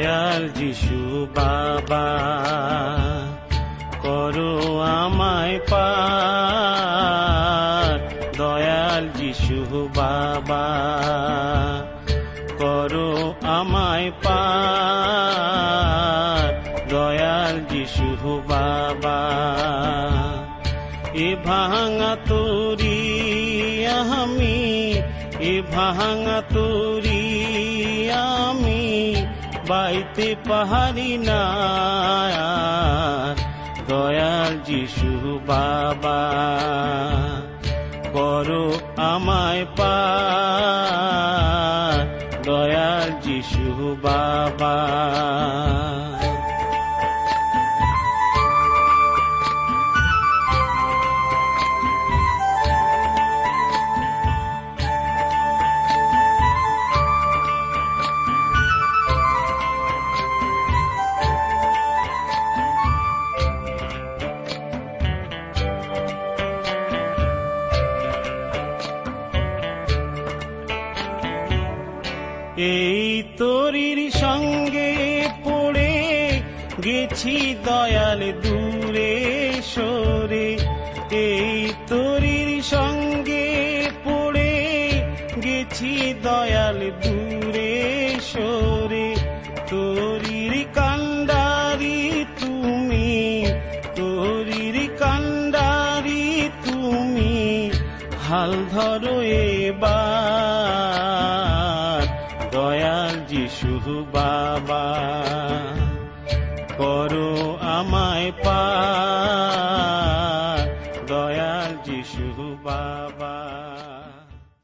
দয়াল যিশু বাবা, করো আমায় পার। দয়াল যিশু বাবা, করো আমায় পার। দয়াল যিশু বাবা, এ ভাঙা তোরি আমি, এ ভাঙা তোরি বাইতে পাহাড়ি না দয়াল যিশু বাবা। করো আমায় পা দয়াল যিশু বাবা।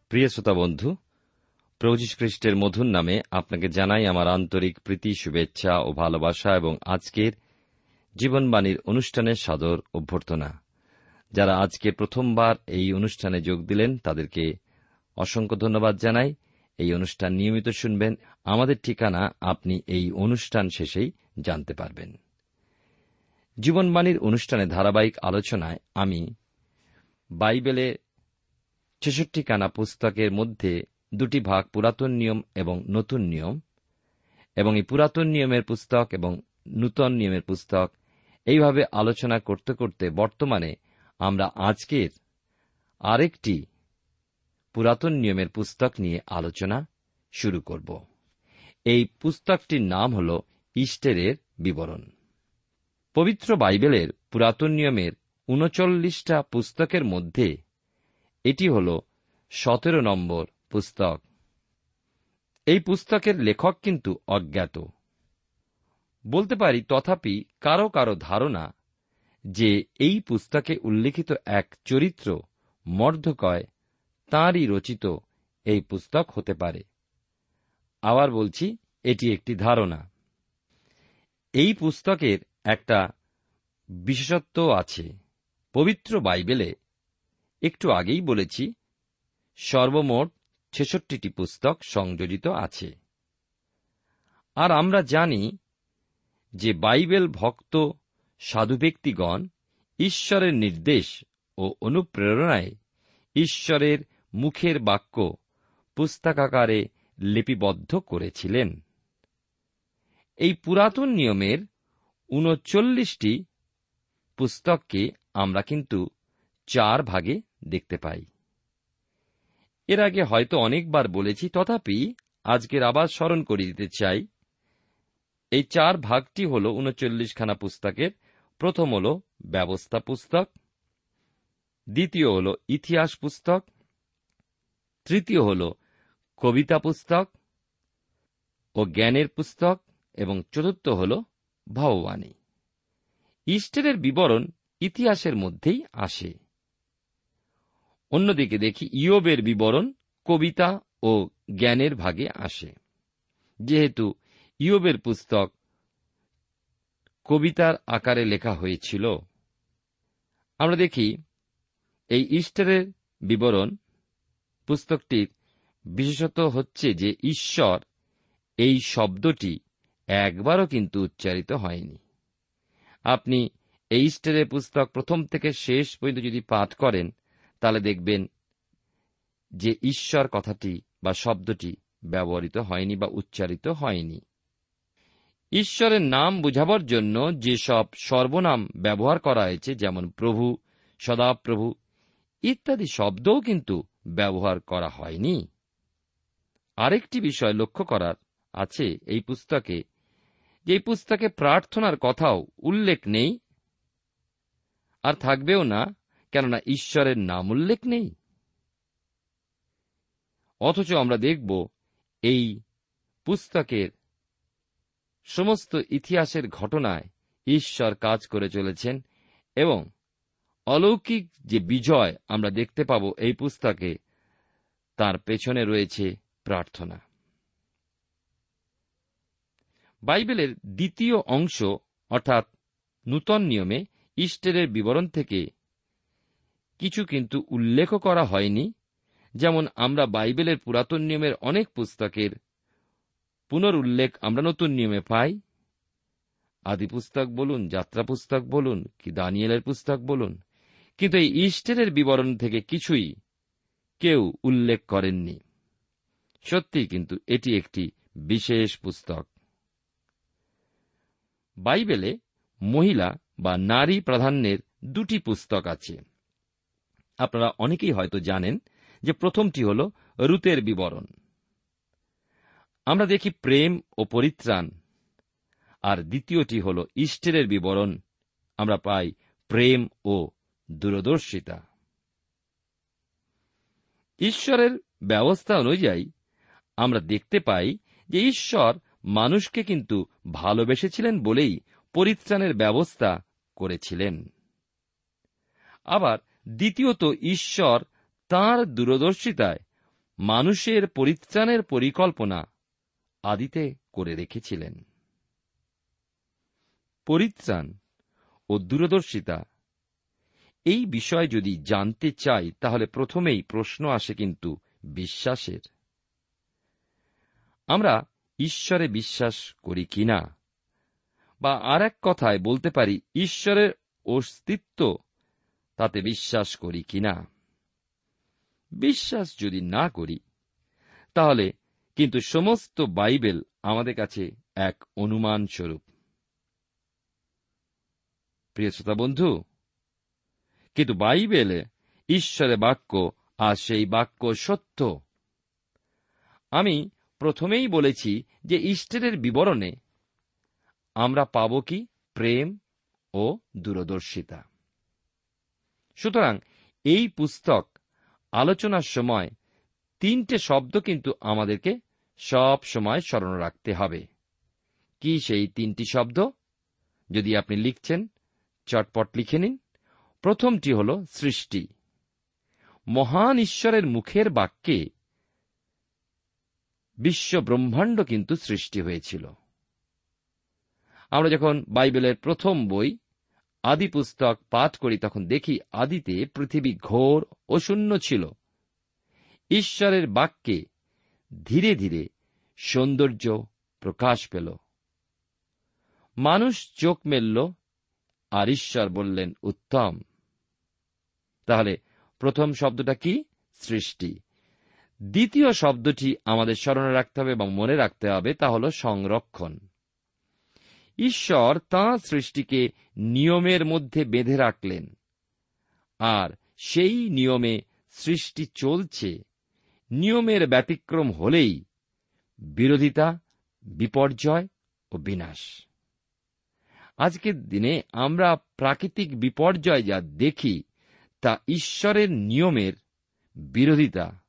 প্রিয় শ্রোতা বন্ধু, প্রভু যীশু খ্রিস্টের মধুর নামে আপনাকে জানাই আমার আন্তরিক প্রীতি, শুভেচ্ছা ও ভালোবাসা এবং আজকের জীবনবাণীর অনুষ্ঠানের সাদর অভ্যর্থনা। যারা আজকে প্রথমবার এই অনুষ্ঠানে যোগ দিলেন, তাদেরকে অসংখ্য ধন্যবাদ জানাই। এই অনুষ্ঠান নিয়মিত শুনবেন। আমাদের ঠিকানা আপনি এই অনুষ্ঠান শেষেই জানতে পারবেন। জীবনবাণীর অনুষ্ঠানে ধারাবাহিক আলোচনায় আমি বাইবেলে ছেষট্টি কানা পুস্তকের মধ্যে দুটি ভাগ পুরাতন নিয়ম এবং নতুন নিয়ম, এবং এই পুরাতন নিয়মের পুস্তক এবং নূতন নিয়মের পুস্তক এইভাবে আলোচনা করতে করতে বর্তমানে আমরা আজকের আরেকটি পুরাতন নিয়মের পুস্তক নিয়ে আলোচনা শুরু করব। এই পুস্তকটির নাম হল ইস্টেরের বিবরণ। পবিত্র বাইবেলের পুরাতন নিয়মের উনচল্লিশটা পুস্তকের মধ্যে এটি হল সতেরো নম্বর পুস্তক। এই পুস্তকের লেখক কিন্তু অজ্ঞাত। বলতে পারি, তথাপি কারও কারও ধারণা যে এই পুস্তকে উল্লেখিত এক চরিত্র মর্ধকয়, তাঁরই রচিত এই পুস্তক হতে পারে। আবার বলছি, এটি একটি ধারণা। এই পুস্তকের একটা বিশেষত্ব আছে। পবিত্র বাইবেলে একটু আগেই বলেছি, সর্বমোট ছেষট্টিটি পুস্তক সংযোজিত আছে। আর আমরা জানি যে বাইবেল ভক্ত সাধু ব্যক্তিগণ ঈশ্বরের নির্দেশ ও অনুপ্রেরণায় ঈশ্বরের মুখের বাক্য পুস্তকাকারে লিপিবদ্ধ করেছিলেন। এই পুরাতন নিয়মের উনচল্লিশটি পুস্তককে আমরা কিন্তু চার ভাগে দেখতে পাই। এর আগে হয়তো অনেকবার বলেছি, তথাপি আজকের আবার স্মরণ করিয়ে দিতে চাই। এই চার ভাগটি হল উনচল্লিশখানা পুস্তকের। প্রথম হল ব্যবস্থা পুস্তক। দ্বিতীয় হল ইতিহাস পুস্তক। তৃতীয় হল কবিতা পুস্তক ও জ্ঞানের পুস্তক এবং চতুর্থ হল ভগবানী ইস্টারের বিবরণ ইতিহাসের মধ্যেই আসে। অন্যদিকে দেখি ইয়বের বিবরণ কবিতা ও জ্ঞানের ভাগে আসে। যেহেতু ইয়বের পুস্তক কবিতার আকারে লেখা হয়েছিল, আমরা দেখি এই ইস্টারের বিবরণ পুস্তকটির বিশেষত হচ্ছে যে ঈশ্বর এই শব্দটি একবারও কিন্তু উচ্চারিত হয়নি। আপনি এই ইস্টারের পুস্তক প্রথম থেকে শেষ পর্যন্ত যদি পাঠ করেন তাহলে দেখবেন যে ঈশ্বর কথাটি বা শব্দটি ব্যবহৃত হয়নি বা উচ্চারিত হয়নি। ঈশ্বরের নাম বুঝাবার জন্য যেসব সর্বনাম ব্যবহার করা হয়েছে, যেমন প্রভু, সদাপ্রভু ইত্যাদি শব্দও কিন্তু ব্যবহার করা হয়নি। আরেকটি বিষয় লক্ষ্য করার আছে এই পুস্তকে, যে এই পুস্তকে প্রার্থনার কথাও উল্লেখ নেই আর থাকবেও না। কেননা ঈশ্বরের নাম উল্লেখ নেই। অথচ আমরা দেখব এই পুস্তকের সমস্ত ইতিহাসের ঘটনায় ঈশ্বর কাজ করে চলেছেন এবং অলৌকিক যে বিজয় আমরা দেখতে পাব এই পুস্তকে, তার পেছনে রয়েছে প্রার্থনা। বাইবেলের দ্বিতীয় অংশ, অর্থাৎ নূতন নিয়মে, ইস্টেরের বিবরণ থেকে কিছু কিন্তু উল্লেখ করা হয়নি, যেমন আমরা বাইবেলের পুরাতন নিয়মের অনেক পুস্তকের পুনরুল্লেখ আমরা নতুন নিয়মে পাই। আদি পুস্তক বলুন, যাত্রা পুস্তক বলুন, কি দানিয়েলের পুস্তক বলুন, কিন্তু এই ইস্টেরের বিবরণ থেকে কিছুই কেউ উল্লেখ করেননি। সত্যি কিন্তু এটি একটি বিশেষ পুস্তক। বাইবেলে মহিলা বা নারী প্রাধান্যের দুটি পুস্তক আছে। আপনারা অনেকেই হয়তো জানেন যে প্রথমটি হল রুতের বিবরণ। আমরা দেখি প্রেম ও পরিত্রাণ, আর দ্বিতীয়টি হল ইষ্টের বিবরণ। আমরা পাই প্রেম ও দূরদর্শিতা। ঈশ্বরের ব্যবস্থা অনুযায়ী আমরা দেখতে পাই যে ঈশ্বর মানুষকে কিন্তু ভালোবেসেছিলেন বলেই পরিত্রাণের ব্যবস্থা করেছিলেন। আবার দ্বিতীয়ত ঈশ্বর তাঁর দূরদর্শিতায় মানুষের পরিত্রাণের পরিকল্পনা আদিতে করে রেখেছিলেন। পরিত্রাণ ও দূরদর্শিতা, এই বিষয় যদি জানতে চাই, তাহলে প্রথমেই প্রশ্ন আসে কিন্তু বিশ্বাসের। আমরা ঈশ্বরে বিশ্বাস করি কিনা? বা আর এক কথায় বলতে পারি, ঈশ্বরের অস্তিত্ব তাতে বিশ্বাস করি কিনা বিশ্বাস যদি না করি, তাহলে কিন্তু সমস্ত বাইবেল আমাদের কাছে এক অনুমান স্বরূপ প্রিয় শ্রোতা বন্ধু, কিন্তু বাইবেলে ঈশ্বরের বাক্য আর সেই বাক্য সত্য। আমি প্রথমেই বলেছি যে ইস্টারের বিবরণে আমরা পাব কি? প্রেম ও দূরদর্শিতা। সুতরাং এই পুস্তক আলোচনার সময় তিনটে শব্দ কিন্তু আমাদেরকে সব সময় স্মরণ রাখতে হবে। কি সেই তিনটি শব্দ? যদি আপনি লিখছেন, চটপট লিখে নিন। প্রথমটি হল সৃষ্টি। মহান ঈশ্বরের মুখের বাক্যে বিশ্ব ব্রহ্মাণ্ড কিন্তু সৃষ্টি হয়েছিল। আমরা যখন বাইবেলের প্রথম বই আদি পুস্তক পাঠ করি, তখন দেখি আদিতে পৃথিবী ঘোর ও শূন্য ছিল। ঈশ্বরের বাক্যে ধীরে ধীরে সৌন্দর্য প্রকাশ পেল। মানুষ চোখ মেলল আর ঈশ্বর বললেন, উত্তম। তাহলে প্রথম শব্দটা কি? সৃষ্টি। দ্বিতীয় শব্দটি আমাদের স্মরণে রাখতে হবে এবং মনে রাখতে হবে, তা হল সংরক্ষণ। ঈশ্বর তাঁর সৃষ্টিকে নিয়মের মধ্যে বেঁধে রাখলেন। আর সেই নিয়মে সৃষ্টি চলছে। নিয়মের ব্যতিক্রম হলেই বিরোধিতা, বিপর্যয় ও বিনাশ। আজকের দিনে আমরা প্রাকৃতিক বিপর্যয় যা দেখি, তা ঈশ্বরের নিয়মের বিরোধিতা।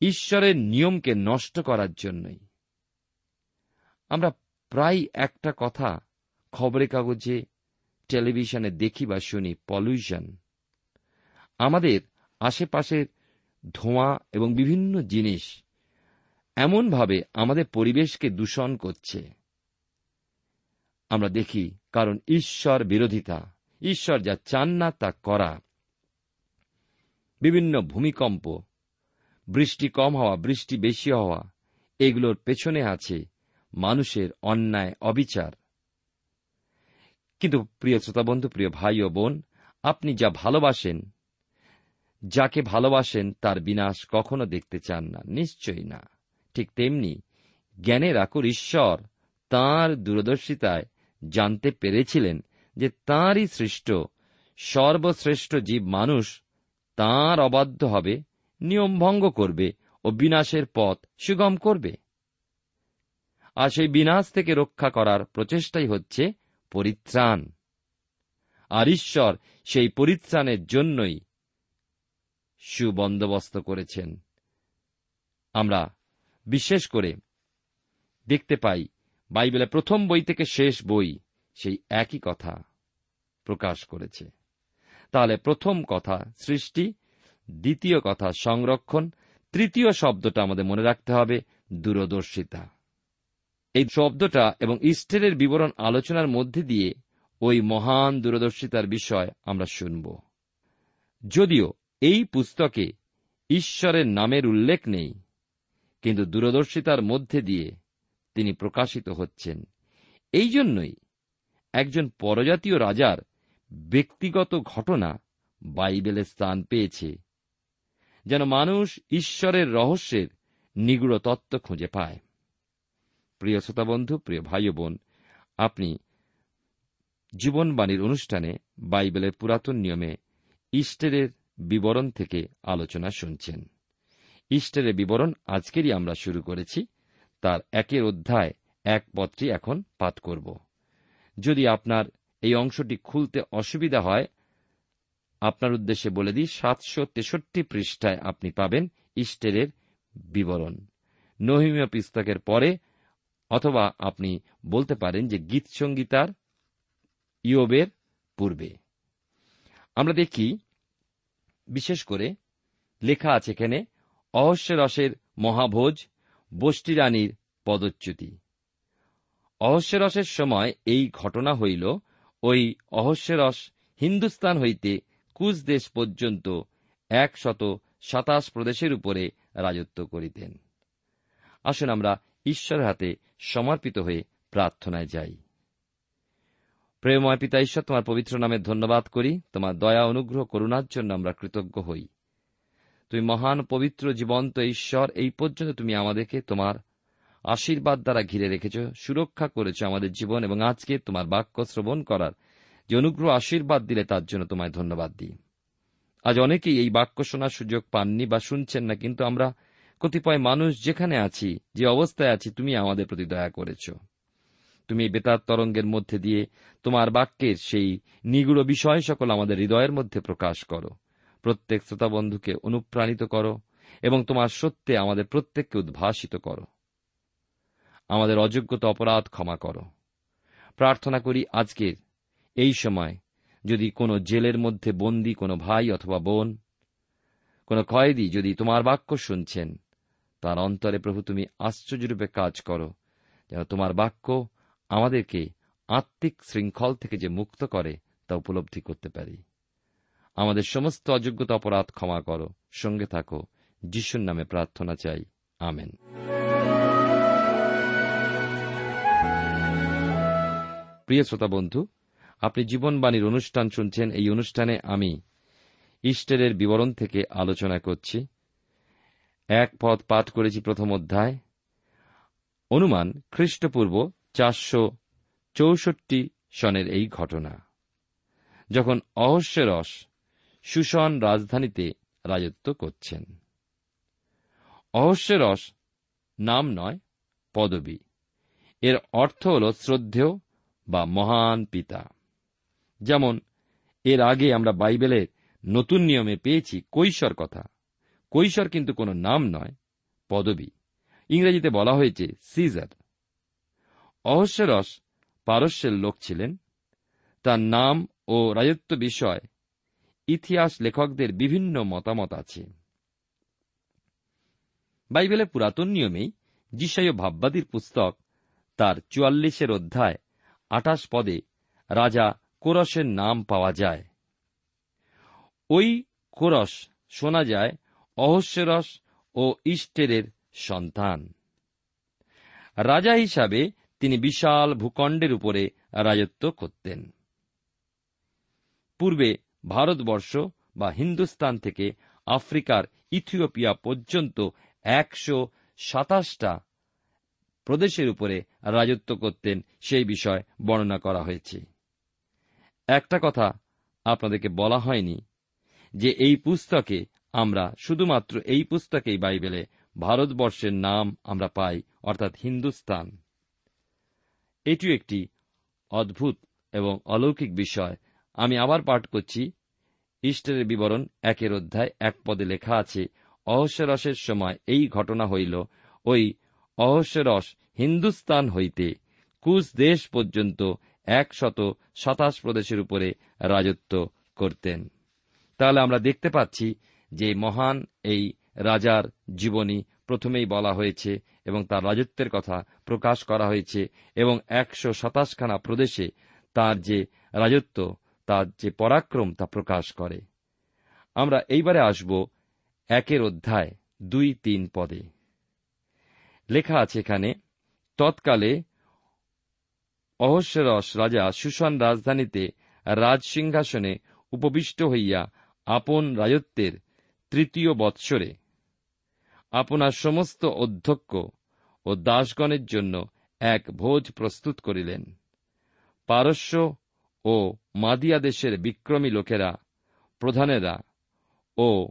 ঈশ্বরের নিয়মকে নষ্ট করার জন্যই। আমরা প্রায় একটা কথা খবরের কাগজে, টেলিভিশনে দেখি বা শুনি পলিউশন আমাদের আশেপাশের ধোঁয়া এবং বিভিন্ন জিনিস এমনভাবে আমাদের পরিবেশকে দূষণ করছে। আমরা দেখি কারণ ঈশ্বর বিরোধিতা, ঈশ্বর যা চান না তা করা। বিভিন্ন ভূমিকম্প, বৃষ্টি কম হওয়া, বৃষ্টি বেশি হওয়া, এগুলোর পেছনে আছে মানুষের অন্যায়, অবিচার। কিন্তু প্রিয় শ্রোতাবন্ধু, প্রিয় ভাই ও বোন, আপনি যা ভালোবাসেন, যাকে ভালোবাসেন তার বিনাশ কখনো দেখতে চান না, নিশ্চয়ই না। ঠিক তেমনি জ্ঞানের আকুর ঈশ্বর তাঁর দূরদর্শিতায় জানতে পেরেছিলেন যে তাঁরই সৃষ্ট, সর্বশ্রেষ্ঠ জীব মানুষ তাঁর অবাধ্য হবে নিয়ম ভঙ্গ করবে ও বিনাশের পথ সুগম করবে। আর সেই বিনাশ থেকে রক্ষা করার প্রচেষ্টাই হচ্ছে পরিত্রাণ। আর ঈশ্বর সেই পরিত্রাণের জন্যই সুবন্দোবস্ত করেছেন। আমরা বিশেষ করে দেখতে পাই বাইবেলের প্রথম বই থেকে শেষ বই সেই একই কথা প্রকাশ করেছে। তাহলে প্রথম কথা সৃষ্টি, দ্বিতীয় কথা সংরক্ষণ, তৃতীয় শব্দটা আমাদের মনে রাখতে হবে দূরদর্শিতা। এই শব্দটা এবং ইস্টারের বিবরণ আলোচনার মধ্যে দিয়ে ওই মহান দূরদর্শিতার বিষয় আমরা শুনব। যদিও এই পুস্তকে ঈশ্বরের নামের উল্লেখ নেই, কিন্তু দূরদর্শিতার মধ্যে দিয়ে তিনি প্রকাশিত হচ্ছেন। এই জন্যই একজন পরজাতীয় রাজার ব্যক্তিগত ঘটনা বাইবেলে স্থান পেয়েছে, যেন মানুষ ঈশ্বরের রহস্যের নিগুড় তত্ত্ব খুঁজে পায়। প্রিয় শ্রোতা বন্ধু প্রিয় ভাই বোন আপনি জীবনবাণীর অনুষ্ঠানে বাইবেলের পুরাতন নিয়মে ইস্টারের বিবরণ থেকে আলোচনা শুনছেন। ইস্টারের বিবরণ আজকেরই আমরা শুরু করেছি, তার একের অধ্যায় এক পত্রটি এখন পাঠ করব। যদি আপনার এই অংশটি খুলতে অসুবিধা হয়, আপনার উদ্দেশ্যে বলে দিই, সাতশো তেষট্টি পৃষ্ঠায় আপনি পাবেন ইস্টেরের বিবরণ। নহিমীয় পুস্তকের পরে অথবা আপনি বলতে পারেন যে গীত সঙ্গীতার ইয়বের পূর্বে। আমরা দেখি, বিশেষ করে লেখা আছে এখানে, অহস্যরসের মহাভোজ বষ্টি রানীর পদচ্যুতি। অহস্যরসের সময় এই ঘটনা হইল, ওই অহস্যরস হিন্দুস্তান হইতে কুচ দেশ পর্যন্ত একশত সাতাশ প্রদেশের উপরে রাজত্ব করিতেন। আসুন আমরা ঈশ্বরের হাতে সমর্পিত হয়ে প্রার্থনায় যাই। প্রেমময় পিতা ঈশ্বর, তোমার পবিত্র নামে ধন্যবাদ করি। তোমার দয়া, অনুগ্রহ, করুণার জন্য আমরা কৃতজ্ঞ হই। তুমি মহান, পবিত্র, জীবন্ত ঈশ্বর, এই পর্যন্ত তুমি আমাদেরকে তোমার আশীর্বাদ দ্বারা ঘিরে রেখেছ, সুরক্ষা করেছ আমাদের জীবন এবং আজকে তোমার বাক্য শ্রবণ করার যে অনুগ্রহ, আশীর্বাদ দিলে তার জন্য তোমায় ধন্যবাদ দিই। আজ অনেকেই এই বাক্য শোনার সুযোগ পাননি বা শুনছেন না, কিন্তু আমরা কতিপয় মানুষ যেখানে আছি, যে অবস্থায় আছি, তুমি আমাদের প্রতি দয়া করেছ। তুমি বেতার তরঙ্গের মধ্যে দিয়ে তোমার বাক্যের সেই নিগুড় বিষয় সকল আমাদের হৃদয়ের মধ্যে প্রকাশ করো। প্রত্যেক শ্রোতাবন্ধুকে অনুপ্রাণিত করো এবং তোমার সত্যে আমাদের প্রত্যেককে উদ্ভাসিত করো। আমাদের অযোগ্যতা অপরাধ ক্ষমা করো। প্রার্থনা করি আজকের এই সময় যদি কোনো জেলের মধ্যে বন্দী কোনো ভাই অথবা বোন, কোনো কয়েদি যদি তোমার বাক্য শুনছেন তার অন্তরে প্রভু তুমি আশ্চর্যরূপে কাজ করো। যেন তোমার বাক্য আমাদেরকে আত্মিক শৃঙ্খল থেকে যে মুক্ত করে, তা উপলব্ধি করতে পারি। আমাদের সমস্ত অযোগ্যতা অপরাধ ক্ষমা করো। সঙ্গে থাকো। যিশুর নামে প্রার্থনা চাই। আমেন। প্রিয় শ্রোতা বন্ধু, আপনি জীবনবাণীর অনুষ্ঠান শুনছেন। এই অনুষ্ঠানে আমি ইস্টারের বিবরণ থেকে আলোচনা করছি। এক পদ পাঠ করেছি প্রথম অধ্যায়। অনুমান, খ্রিস্টপূর্ব চারশো চৌষট্টি সনের এই ঘটনা। যখন অহস্যরস সুষন রাজধানীতে রাজত্ব করছেন। অহস্যরস নাম নয়, পদবী। এর অর্থ হল শ্রদ্ধেয় বা মহান পিতা। যেমন, এর আগে আমরা বাইবেলের নতুন নিয়মে পেয়েছি কৈশোর কথা। কৈশোর কিন্তু কোনো নাম নয়, পদবী। ইংরেজিতে বলা হয়েছে সিজার। অহস্যরস পারস্যের লোক ছিলেন। তার নাম ও রাজত্ব বিষয় ইতিহাস লেখকদের বিভিন্ন মতামত আছে। বাইবেলের পুরাতন নিয়মেই যিশায় ভাববাদীর পুস্তক তার চুয়াল্লিশের অধ্যায় আঠাশ পদে রাজা কোরসের নাম পাওয়া যায়। ওই কোরস শোনা যায় অহস্যরস ও ইস্টেরের সন্তান। রাজা হিসাবে তিনি বিশাল ভূখণ্ডের উপরে রাজত্ব করতেন। পূর্বে ভারতবর্ষ বা হিন্দুস্তান থেকে আফ্রিকার ইথিওপিয়া পর্যন্ত একশো সাতাশটা প্রদেশের উপরে রাজত্ব করতেন সেই বিষয় বর্ণনা করা হয়েছে। একটা কথা আপনাদেরকে বলা হয়নি যে এই পুস্তকে আমরা শুধুমাত্র এই পুস্তকেই বাইবেলে ভারতবর্ষের নাম আমরা পাই, অর্থাৎ হিন্দুস্তান। এটিও একটি অদ্ভুত এবং অলৌকিক বিষয়। আমি আবার পাঠ করছি। ইস্টারের বিবরণ একের অধ্যায় এক পদে লেখা আছে, অহস্যরসের সময় এই ঘটনা হইল। ওই অহস্যরস হিন্দুস্তান হইতে কুশ দেশ পর্যন্ত একশত সাতাশ প্রদেশের উপরে রাজত্ব করতেন। তাহলে আমরা দেখতে পাচ্ছি যে মহান এই রাজার জীবনী প্রথমেই বলা হয়েছে এবং তার রাজত্বের কথা প্রকাশ করা হয়েছে এবং একশো সাতাশখানা প্রদেশে তার যে রাজত্ব, তার যে পরাক্রম তা প্রকাশ করে। আমরা এইবারে আসব একের অধ্যায়, দুই তিন পদে। লেখা আছে এখানে, তৎকালে অহস্যরস রাজা সুশান রাজধানীতে রাজসিংহাসনে উপবিষ্ট হইয়া আপন রাজত্বের তৃতীয় বৎসরে। আপনার সমস্ত অধ্যক্ষ ও দাসগণের জন্য এক ভোজ প্রস্তুত করিলেন। পারস্য ও মাদিয়া দেশের বিক্রমী লোকেরা, প্রধানেরা ও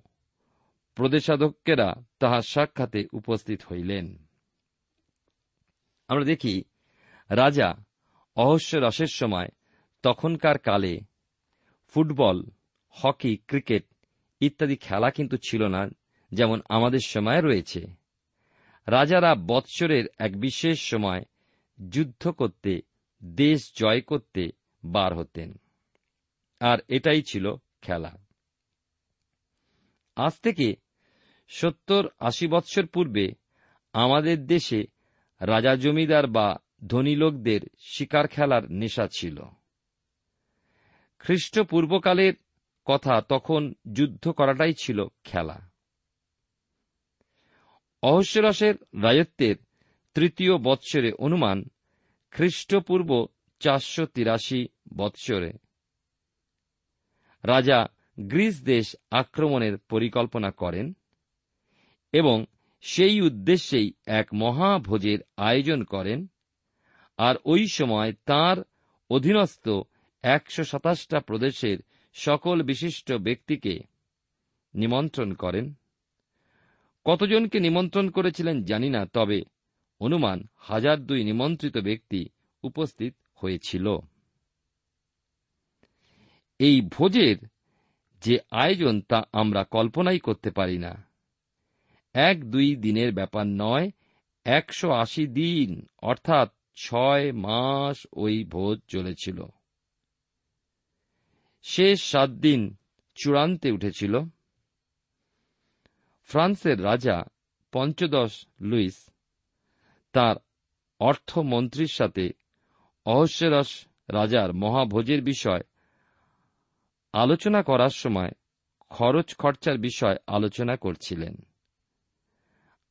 প্রদেশাধ্যক্ষেরা তাহার সাক্ষাতে উপস্থিত হইলেন। আমরা দেখি, রাজা অহস্য রসের সময় তখনকার কালে ফুটবল, হকি, ক্রিকেট ইত্যাদি খেলা কিন্তু ছিল না, যেমন আমাদের সময় রয়েছে। রাজারা বৎসরের এক বিশেষ সময় যুদ্ধ করতে, দেশ জয় করতে বার হতেন। আর এটাই ছিল খেলা। আজ থেকে সত্তর আশি বৎসর পূর্বে আমাদের দেশে রাজা জমিদার বা ধনী লোকদের শিকার খেলার নেশা ছিল। খ্রিস্টপূর্বকালের কথা তখন যুদ্ধ করাটাই ছিল খেলা। অহস্যরসের রাজত্বের তৃতীয় বৎসরে অনুমান খ্রিস্টপূর্ব চারশো তিরাশি বৎসরে। রাজা গ্রিস দেশ আক্রমণের পরিকল্পনা করেন এবং সেই উদ্দেশ্যেই এক মহাভোজের আয়োজন করেন আর ওই সময় তার অধীনস্থ একশো সাতাশটা প্রদেশের সকল বিশিষ্ট ব্যক্তিকে নিমন্ত্রণ করেন। কতজনকে নিমন্ত্রণ করেছিলেন জানি না, তবে অনুমান হাজার দুই নিমন্ত্রিত ব্যক্তি উপস্থিত হয়েছিল। এই ভোজের যে আয়োজন তা আমরা কল্পনাই করতে পারি না। এক দুই দিনের ব্যাপার নয়, একশো আশি দিন, অর্থাৎ ছয় মাস ওই ভোজ চলেছিল। শেষ সাত দিন চূড়ান্তে উঠেছিল। ফ্রান্সের রাজা পঞ্চদশ লুইস তার অর্থমন্ত্রীর সাথে অহস্যরস রাজার মহাভোজের বিষয় আলোচনা করার সময় খরচ খরচার বিষয় আলোচনা করছিলেন।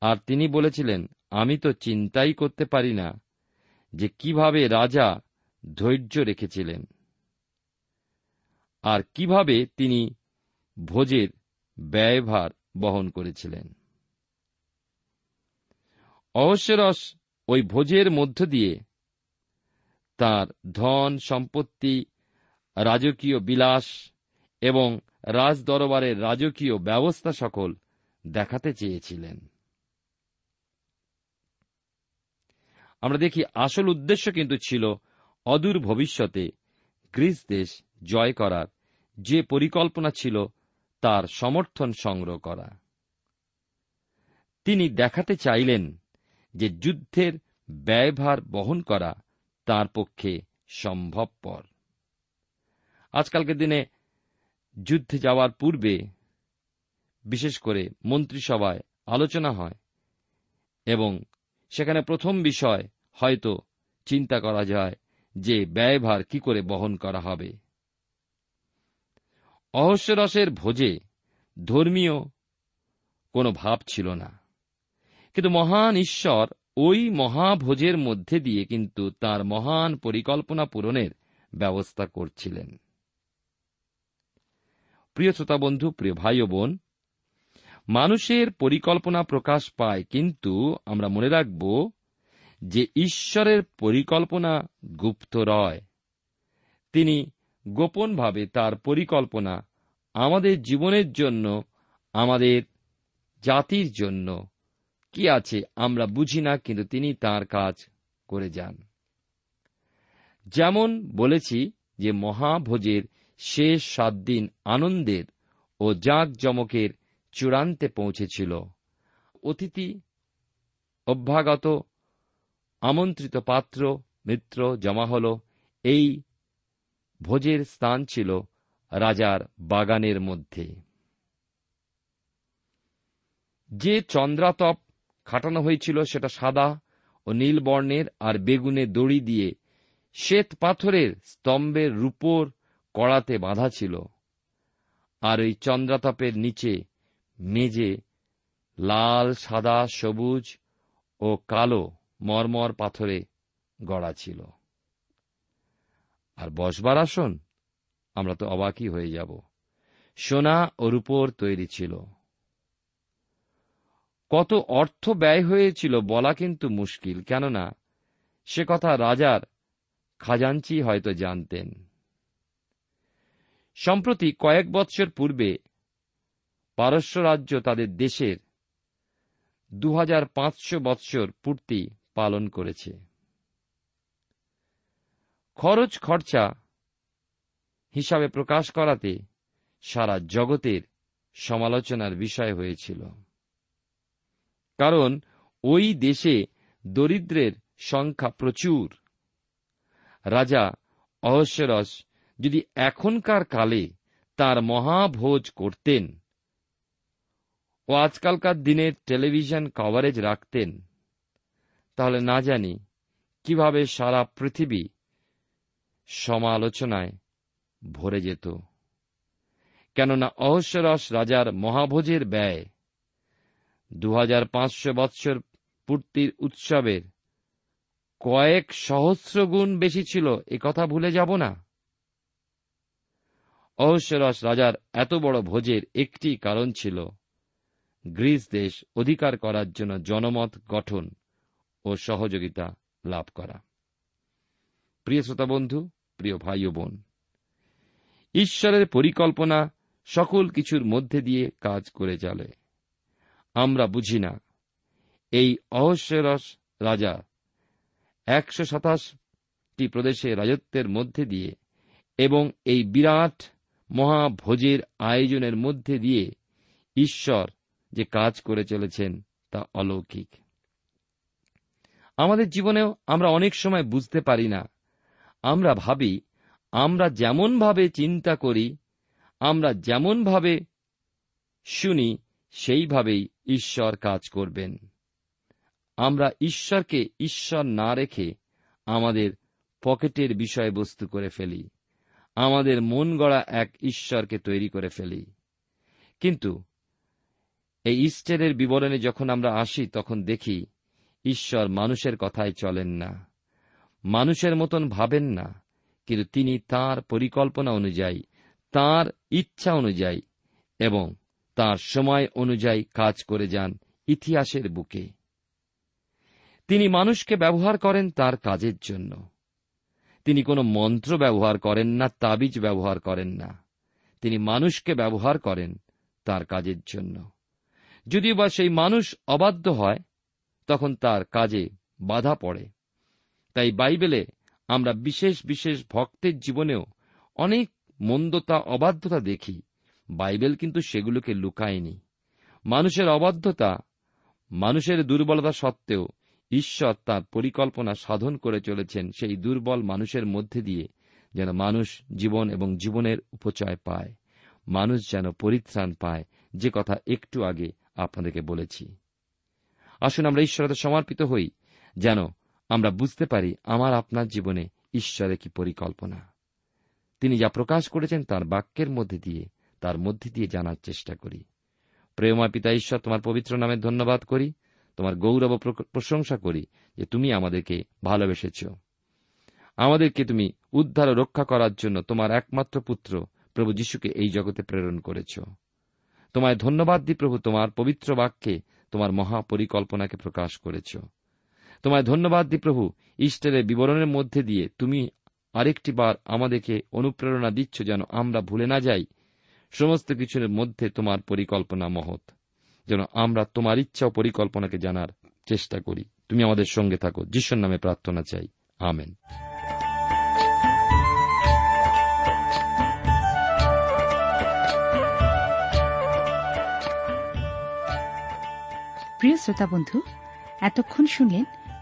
আর তিনি বলেছিলেন, আমি তো চিন্তাই করতে পারি না যে কীভাবে রাজা ধৈর্য রেখেছিলেন। আর কীভাবে তিনি ভোজের ব্যয়ভার বহন করেছিলেন। অবশ্যরস ওই ভোজের মধ্য দিয়ে তার ধন, সম্পত্তি, রাজকীয় বিলাস এবং রাজদরবারের রাজকীয় ব্যবস্থা সকল দেখাতে চেয়েছিলেন। আমরা দেখি আসল উদ্দেশ্য কিন্তু ছিল অদূর ভবিষ্যতে গ্রিস দেশ জয় করার যে পরিকল্পনা ছিল, তার সমর্থন সংগ্রহ করা। তিনি দেখাতে চাইলেন যে যুদ্ধের ব্যয়ভার বহন করা তার পক্ষে সম্ভবপর। আজকালকের দিনে যুদ্ধে যাওয়ার পূর্বে, বিশেষ করে মন্ত্রিসভায় আলোচনা হয় এবং সেখানে প্রথম বিষয় হয়তো চিন্তা করা যায় যে ব্যয়ভার কি করে বহন করা হবে। অহস্যরসের ভোজে ধর্মীয় কোনো ভাব ছিল না। কিন্তু মহান ঈশ্বর ওই মহাভোজের মধ্যে দিয়ে কিন্তু তার মহান পরিকল্পনা পূরণের ব্যবস্থা করছিলেন। প্রিয় শ্রোতা বন্ধু, প্রিয় ভাই ও বোন, মানুষের পরিকল্পনা প্রকাশ পায় কিন্তু আমরা মনে রাখব যে ঈশ্বরের পরিকল্পনা গুপ্ত রয়। তিনি গোপনভাবে তার পরিকল্পনা আমাদের জীবনের জন্য, আমাদের জাতির জন্য। কি আছে আমরা বুঝি না, কিন্তু তিনি তার কাজ করে যান। যেমন বলেছি যে মহাভোজের শেষ সাত দিন আনন্দের ও জাঁক জমকের চূড়ান্তে পৌঁছেছিল। অতিথি, অভ্যাগত, আমন্ত্রিত পাত্র, মিত্র জমা হল এই ভোজের স্থান ছিল রাজার বাগানের মধ্যে। যে চন্দ্রাতপ খাটানো হয়েছিল সেটা সাদা ও নীল বর্ণের আর বেগুনে দড়ি দিয়ে শ্বেত পাথরের স্তম্ভের রূপোর কড়াতে বাঁধা ছিল। আর ওই চন্দ্রাতপের নিচে মেজে লাল, সাদা, সবুজ ও কালো মরমর পাথরে গড়া ছিল। আর বসবার আসন, আমরা তো অবাকই হয়ে যাব। সোনা ও রূপোর তৈরি ছিল। কত অর্থ ব্যয় হয়েছিল বলা কিন্তু মুশকিল, কেননা সে কথা রাজার খাজাঞ্চি হয়তো জানতেন। সম্প্রতি কয়েক বৎসর পূর্বে পারস্য রাজ্য তাদের দেশের দু হাজার পাঁচশো বৎসর পূর্তি পালন করেছে। খরচ খরচা হিসাবে প্রকাশ করাতে সারা জগতের সমালোচনার বিষয় হয়েছিল। কারণ ওই দেশে দরিদ্রের সংখ্যা প্রচুর। রাজা অহস্যরস যদি এখনকার কালে তার মহাভোজ করতেন ও আজকালকার দিনের টেলিভিশন কভারেজ রাখতেন, তাহলে না জানি কীভাবে সারা পৃথিবী সমালোচনায় ভরে যেত। কেননা অহস্যরস রাজার মহাভোজের ব্যয় দু হাজার পাঁচশো বৎসর পূর্তির উৎসবের কয়েক সহস্র গুণ বেশি ছিল, এ কথা ভুলে যাব না। অহস্যরস রাজার এত বড় ভোজের একটি কারণ ছিল গ্রিস দেশ অধিকার করার জন্য জনমত গঠন ও সহযোগিতা লাভ করা। প্রিয় শ্রোতা বন্ধু প্রিয় ভাই ও বোন, ঈশ্বরের পরিকল্পনা সকল কিছুর মধ্যে দিয়ে কাজ করে চলে। আমরা বুঝি না, এই অহস্যরস রাজা একশো সাতাশটি প্রদেশে রাজত্বের মধ্যে দিয়ে এবং এই বিরাট মহাভোজের আয়োজনের মধ্যে দিয়ে ঈশ্বর যে কাজ করে চলেছেন তা অলৌকিক। আমাদের জীবনেও আমরা অনেক সময় বুঝতে পারি না আমরা ভাবি, আমরা যেমনভাবে চিন্তা করি, আমরা যেমনভাবে শুনি, সেইভাবেই ঈশ্বর কাজ করবেন। আমরা ঈশ্বরকে ঈশ্বর না রেখে আমাদের পকেটের বিষয়বস্তু করে ফেলি, আমাদের মন গড়া এক ঈশ্বরকে তৈরি করে ফেলি। কিন্তু এই ইস্টারের বিবরণে যখন আমরা আসি, তখন দেখি, ঈশ্বর মানুষের কথায় চলেন না। মানুষের মতন ভাবেন না, কিন্তু তিনি তার পরিকল্পনা অনুযায়ী, তার ইচ্ছা অনুযায়ী এবং তার সময় অনুযায়ী কাজ করে যান ইতিহাসের বুকে। তিনি মানুষকে ব্যবহার করেন তার কাজের জন্য। তিনি কোনো মন্ত্র ব্যবহার করেন না, তাবিজ ব্যবহার করেন না। তিনি মানুষকে ব্যবহার করেন তার কাজের জন্য। যদিও বা সেই মানুষ অবাধ্য হয়, তখন তার কাজে বাধা পড়ে। তাই বাইবেলে আমরা বিশেষ বিশেষ ভক্তের জীবনেও অনেক মন্দতা, অবাধ্যতা দেখি। বাইবেল কিন্তু সেগুলোকে লুকায়নি। মানুষের অবাধ্যতা, মানুষের দুর্বলতা সত্ত্বেও ঈশ্বর তার পরিকল্পনা সাধন করে চলেছেন সেই দুর্বল মানুষের মধ্যে দিয়ে যেন মানুষ জীবন এবং জীবনের উপচয় পায়, মানুষ যেন পরিত্রাণ পায়, যে কথা একটু আগে আপনাদেরকে বলেছি। আসুন আমরা ঈশ্বরতে সমর্পিত হই, যেন আমরা বুঝতে পারি আমার আপনার জীবনে ঈশ্বরের কি পরিকল্পনা। তিনি যা প্রকাশ করেছেন তার বাক্যের মধ্যে দিয়ে, তার মধ্যে দিয়ে জানার চেষ্টা করি। প্রেমা পিতা ঈশ্বর, তোমার পবিত্র নামে ধন্যবাদ করি, তোমার গৌরব প্রশংসা করি যে তুমি আমাদেরকে ভালোবেসেছ। আমাদেরকে তুমি উদ্ধার ও রক্ষা করার জন্য তোমার একমাত্র পুত্র প্রভু যীশুকে এই জগতে প্রেরণ করেছ। তোমায় ধন্যবাদ দি প্রভু, তোমার পবিত্র বাক্যে তোমার মহাপরিকল্পনাকে প্রকাশ করেছ। তোমায় ধন্যবাদ দি প্রভু। ইস্টারের বিবরণের মধ্যে দিয়ে তুমি আরেকটি বার আমাদেরকে অনুপ্রেরণা দিচ্ছ যেন আমরা ভুলে না যাই। সমস্ত কিছুর মধ্যে তোমার পরিকল্পনা মহৎ। যেন আমরা তোমার ইচ্ছা ও পরিকল্পনাকে জানার চেষ্টা করি। তুমি আমাদের সঙ্গে থাকো। যিশুর নামে প্রার্থনা চাই। আমেন। প্রিয় শ্রোতা বন্ধু, এতক্ষণ শুনলেন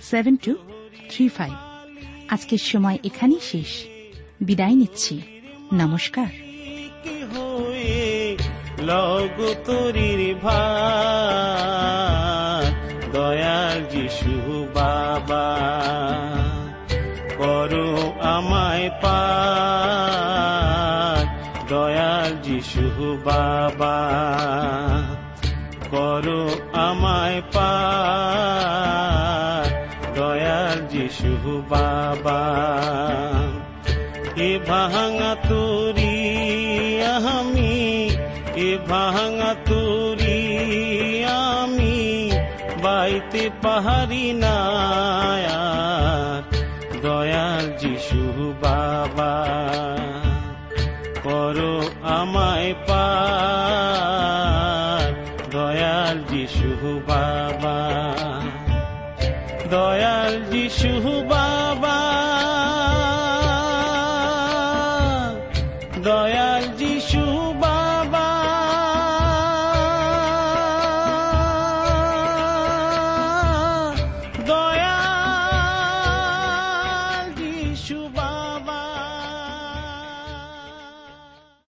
seven two three five আজকের সময় এখানেই শেষ। বিদায় নিচ্ছি। নমস্কার। লগ তরির ভার দয়াল যিশু বাবা, করো আমায় পার দয়াল যিশু বাবা, করো আমায় দয়াল যিশু বাবা। এ ভাঙা তুরি, আমি এ ভাঙা তুরি, আমি বাইতে পাহাড়ি না দয়াল যিশু বাবা। করো আমায় পার, দয়াল যিশু বাবা। দয়াল যিশু বাবা